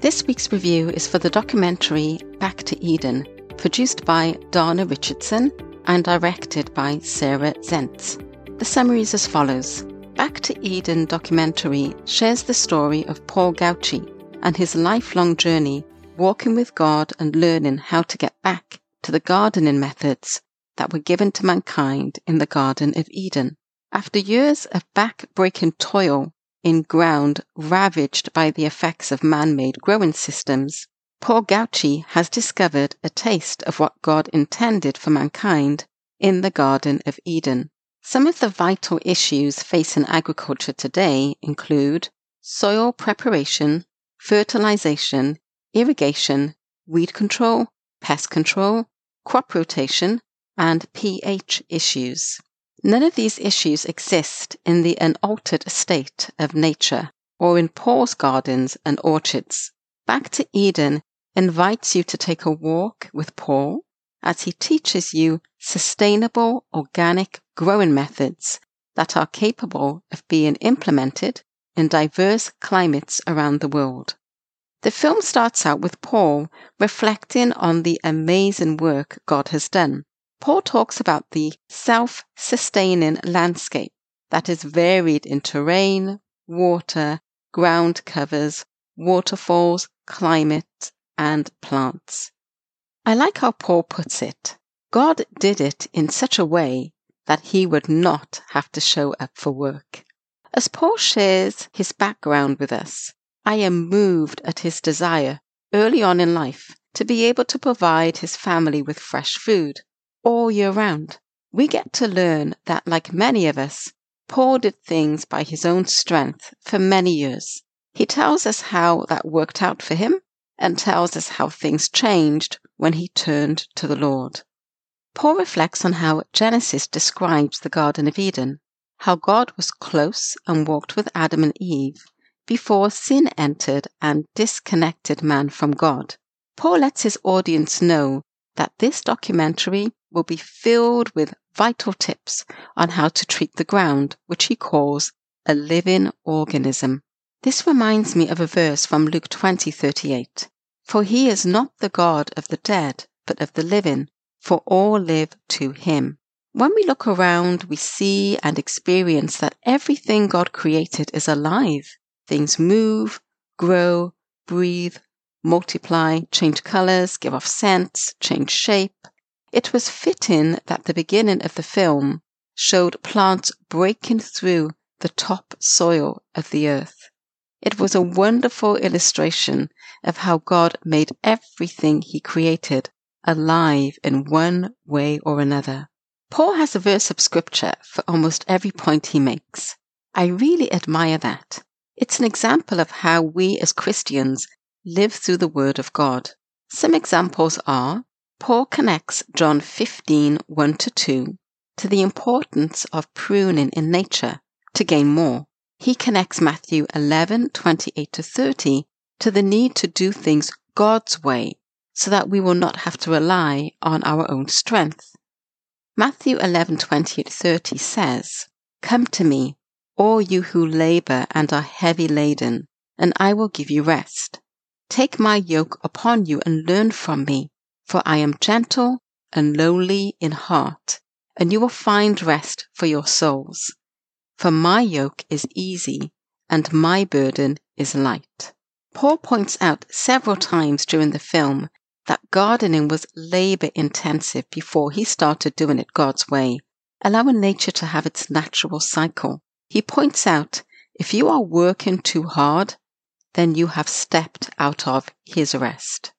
This week's review is for the documentary Back to Eden, produced by Dana Richardson and directed by Sarah Zentz. The summary is as follows Back to Eden documentary shares the story of Paul Gautschi and his lifelong journey walking with God and learning how to get back to the gardening methods that were given to mankind in the Garden of Eden. After years of back breaking toil in ground ravaged by the effects of man made growing systems, Paul Gautschi has discovered a taste of what God intended for mankind in the Garden of Eden. Some of the vital issues facing agriculture today include soil preparation, fertilization, irrigation, weed control, pest control, crop rotation, and pH issues. None of these issues exist in the unaltered state of nature or in Paul's gardens and orchards. Back to Eden invites you to take a walk with Paul as he teaches you sustainable organic growing methods that are capable of being implemented in diverse climates around the world. The film starts out with Paul reflecting on the amazing work God has done. Paul talks about the self sustaining landscape that is varied in terrain, water, ground covers, waterfalls, climate, and plants. I like how Paul puts it. God did it in such a way that he would not have to show up for work. As Paul shares his background with us, I am moved at his desire early on in life to be able to provide his family with fresh food all year round. We get to learn that, like many of us, Paul did things by his own strength for many years. He tells us how that worked out for him and tells us how things changed when he turned to the Lord. Paul reflects on how Genesis describes the Garden of Eden, how God was close and walked with Adam and Eve before sin entered and disconnected man from God. Paul lets his audience know that this documentary will be filled with vital tips on how to treat the ground, which he calls a living organism. This reminds me of a verse from Luke 20:38. For he is not the God of the dead, but of the living, for all live to him. When we look around, we see and experience that everything God created is alive. Things move, grow, breathe, multiply, change colors, give off scents, change shape. It was fitting that the beginning of the film showed plants breaking through the top soil of the earth. It was a wonderful illustration of how God made everything he created alive in one way or another. Paul has a verse of scripture for almost every point he makes. I really admire that. It's an example of how we as Christians live through the Word of God. Some examples are Paul connects John 15 1 to 2 to the importance of pruning in nature to gain more. He connects Matthew 11 28 to 30 to the need to do things God's way so that we will not have to rely on our own strength. Matthew 11 28 30 says, Come to me, all you who labor and are heavy laden, and I will give you rest. Take my yoke upon you and learn from me for I am gentle and lowly in heart, and you will find rest for your souls. For my yoke is easy and my burden is light. Paul points out several times during the film that gardening was labor intensive before he started doing it God's way, allowing nature to have its natural cycle. He points out if you are working too hard, then you have stepped out of his rest.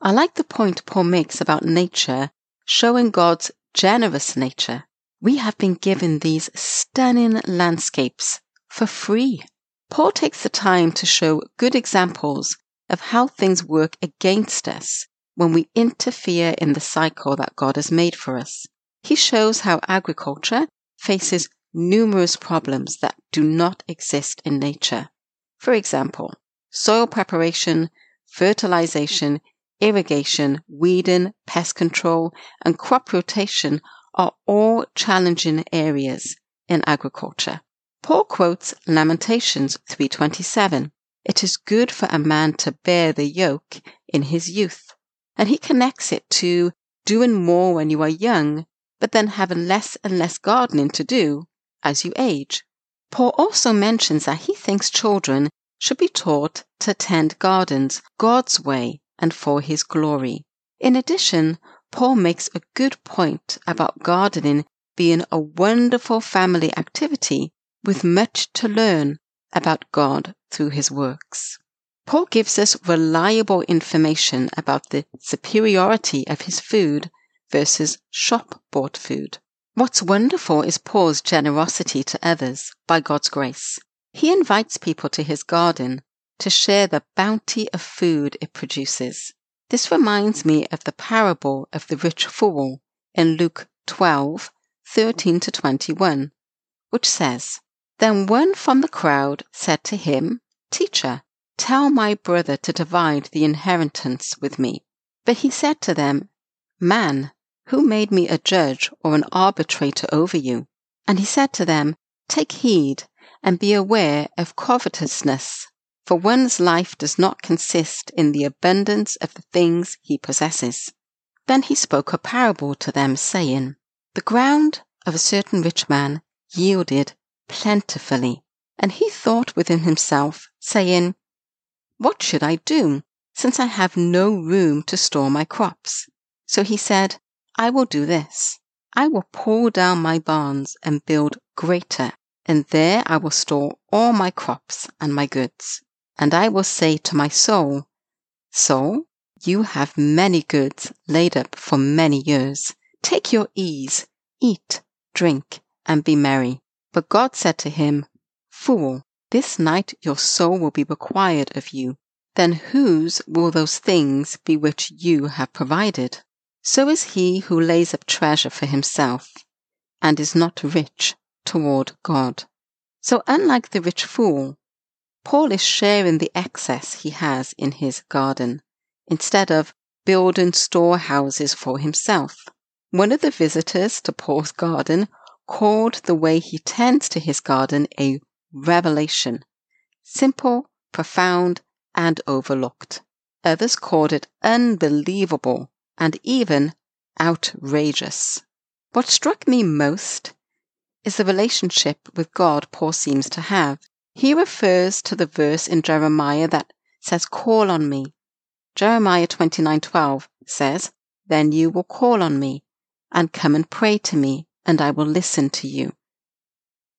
I like the point Paul makes about nature showing God's generous nature. We have been given these stunning landscapes for free. Paul takes the time to show good examples of how things work against us when we interfere in the cycle that God has made for us. He shows how agriculture faces numerous problems that do not exist in nature. For example, soil preparation, fertilization, irrigation, weeding, pest control, and crop rotation are all challenging areas in agriculture. Paul quotes Lamentations 3:27. it is good for a man to bear the yoke in his youth. And he connects it to doing more when you are young, but then having less and less gardening to do as you age. Paul also mentions that he thinks children should be taught to tend gardens God's way and for his glory. In addition, Paul makes a good point about gardening being a wonderful family activity with much to learn about God through his works. Paul gives us reliable information about the superiority of his food versus shop bought food. What's wonderful is Paul's generosity to others by God's grace. He invites people to his garden to share the bounty of food it produces. This reminds me of the parable of the rich fool in Luke 12, 13 to 21, which says, Then one from the crowd said to him, Teacher, tell my brother to divide the inheritance with me. But he said to them, Man, who made me a judge or an arbitrator over you? And he said to them, Take heed and be aware of covetousness, for one's life does not consist in the abundance of the things he possesses. Then he spoke a parable to them, saying, The ground of a certain rich man yielded plentifully. And he thought within himself, saying, What should I do, since I have no room to store my crops? So he said, I will do this. I will pull down my barns and build greater, and there I will store all my crops and my goods. And I will say to my soul, Soul, you have many goods laid up for many years. Take your ease, eat, drink, and be merry. But God said to him, Fool, this night your soul will be required of you. Then whose will those things be which you have provided? So is he who lays up treasure for himself and is not rich toward God. So, unlike the rich fool, Paul is sharing the excess he has in his garden instead of building storehouses for himself. One of the visitors to Paul's garden called the way he tends to his garden a revelation simple, profound, and overlooked. Others called it unbelievable and even outrageous. What struck me most is the relationship with God Paul seems to have. He refers to the verse in Jeremiah that says, Call on me. Jeremiah 29:12 says, Then you will call on me and come and pray to me, and I will listen to you.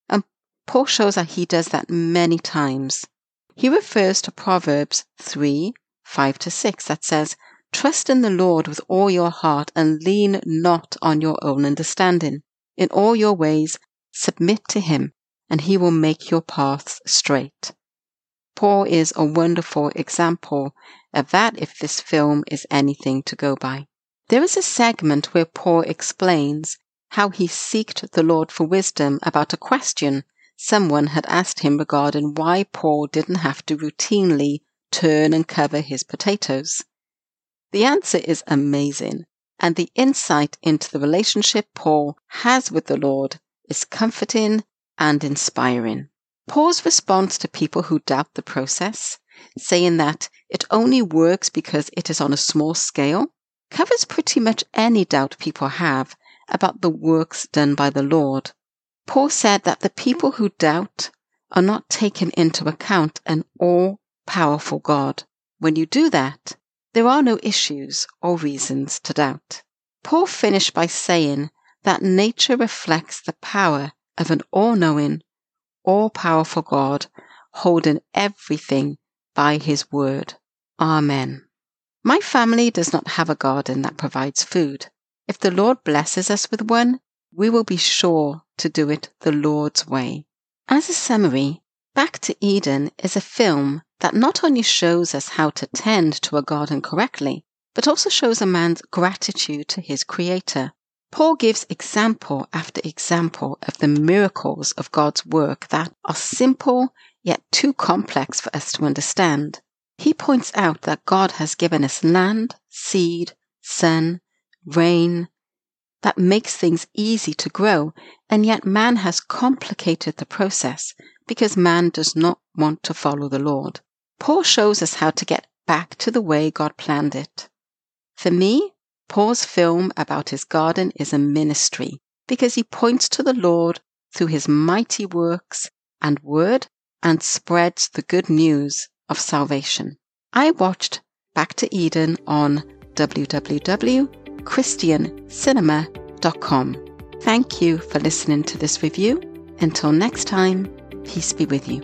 And Paul shows that he does that many times. He refers to Proverbs 3 5 to 6 that says, Trust in the Lord with all your heart and lean not on your own understanding. In all your ways, submit to him, and he will make your paths straight. Paul is a wonderful example of that if this film is anything to go by. There is a segment where Paul explains how he seeked the Lord for wisdom about a question someone had asked him regarding why Paul didn't have to routinely turn and cover his potatoes. The answer is amazing, and the insight into the relationship Paul has with the Lord is comforting and inspiring. Paul's response to people who doubt the process, saying that it only works because it is on a small scale, covers pretty much any doubt people have about the works done by the Lord. Paul said that the people who doubt are not taken into account an all powerful God. When you do that, there are no issues or reasons to doubt. Paul finished by saying that nature reflects the power of an all knowing, all powerful God holding everything by his word. Amen. My family does not have a garden that provides food. If the Lord blesses us with one, we will be sure to do it the Lord's way. As a summary, Back to Eden is a film that not only shows us how to tend to a garden correctly, but also shows a man's gratitude to his creator. Paul gives example after example of the miracles of God's work that are simple yet too complex for us to understand. He points out that God has given us land, seed, sun, rain, that makes things easy to grow, and yet man has complicated the process because man does not want to follow the Lord. Paul shows us how to get back to the way God planned it. For me, Paul's film about his garden is a ministry because he points to the Lord through his mighty works and word and spreads the good news of salvation. I watched Back to Eden on www.christiancinema.com. Thank you for listening to this review. Until next time, peace be with you.